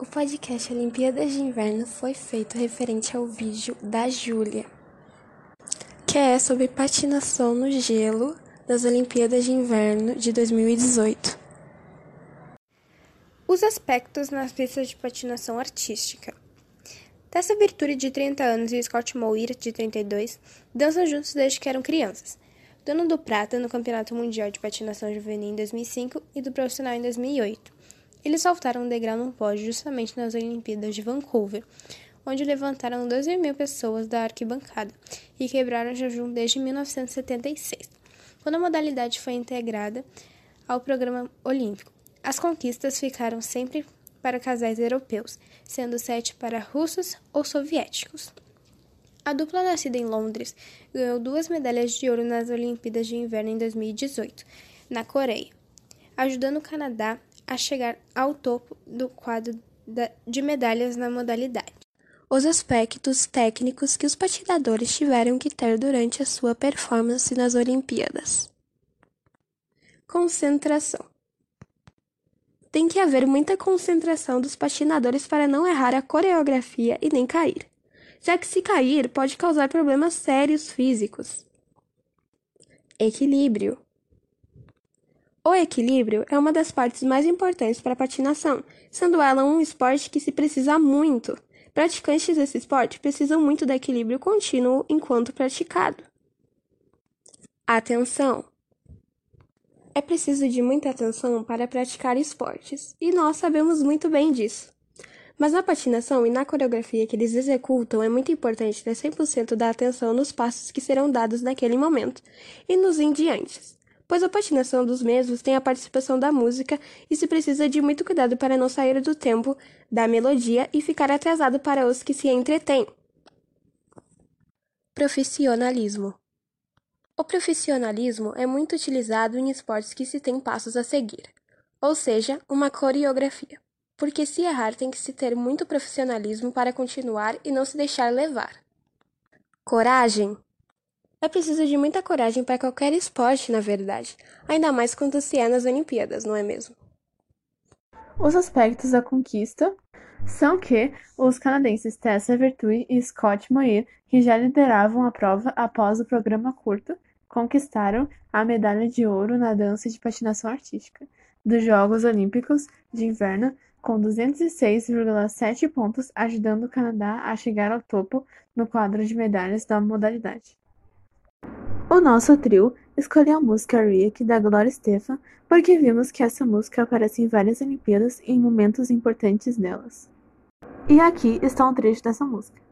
O podcast Olimpíadas de Inverno foi feito referente ao vídeo da Júlia, que é sobre patinação no gelo das Olimpíadas de Inverno de 2018. Os aspectos nas pistas de patinação artística. Tessa Virtude, de 30 anos, e Scott Moir, de 32, dançam juntos desde que eram crianças. Dono do prata no Campeonato Mundial de Patinação Juvenil em 2005 e do profissional em 2008. Eles saltaram um degrau no pódio justamente nas Olimpíadas de Vancouver, onde levantaram 12 mil pessoas da arquibancada e quebraram o jejum desde 1976, quando a modalidade foi integrada ao programa olímpico. As conquistas ficaram sempre para casais europeus, sendo sete para russos ou soviéticos. A dupla nascida em Londres ganhou duas medalhas de ouro nas Olimpíadas de Inverno em 2018, na Coreia, ajudando o Canadá a chegar ao topo do quadro de medalhas na modalidade. Os aspectos técnicos que os patinadores tiveram que ter durante a sua performance nas Olimpíadas. Concentração. Tem que haver muita concentração dos patinadores para não errar a coreografia e nem cair, já que se cair pode causar problemas sérios físicos. Equilíbrio. O equilíbrio é uma das partes mais importantes para a patinação, sendo ela um esporte que se precisa muito. Praticantes desse esporte precisam muito do equilíbrio contínuo enquanto praticado. Atenção! É preciso de muita atenção para praticar esportes, e nós sabemos muito bem disso. Mas na patinação e na coreografia que eles executam é muito importante ter 100% da atenção nos passos que serão dados naquele momento e nos indiantes pois a patinação dos mesmos tem a participação da música e se precisa de muito cuidado para não sair do tempo da melodia e ficar atrasado para os que se entretêm. Profissionalismo O profissionalismo é muito utilizado em esportes que se tem passos a seguir, ou seja, uma coreografia, porque se errar tem que se ter muito profissionalismo para continuar e não se deixar levar. Coragem é preciso de muita coragem para qualquer esporte, na verdade, ainda mais quando se é nas Olimpíadas, não é mesmo? Os aspectos da conquista são que os canadenses Tessa Vertue e Scott Moir, que já lideravam a prova após o programa curto, conquistaram a medalha de ouro na dança de patinação artística dos Jogos Olímpicos de Inverno com 206,7 pontos, ajudando o Canadá a chegar ao topo no quadro de medalhas da modalidade. O nosso trio escolheu a música "Rick" da Gloria Estefan porque vimos que essa música aparece em várias Olimpíadas e em momentos importantes delas. E aqui está um trecho dessa música.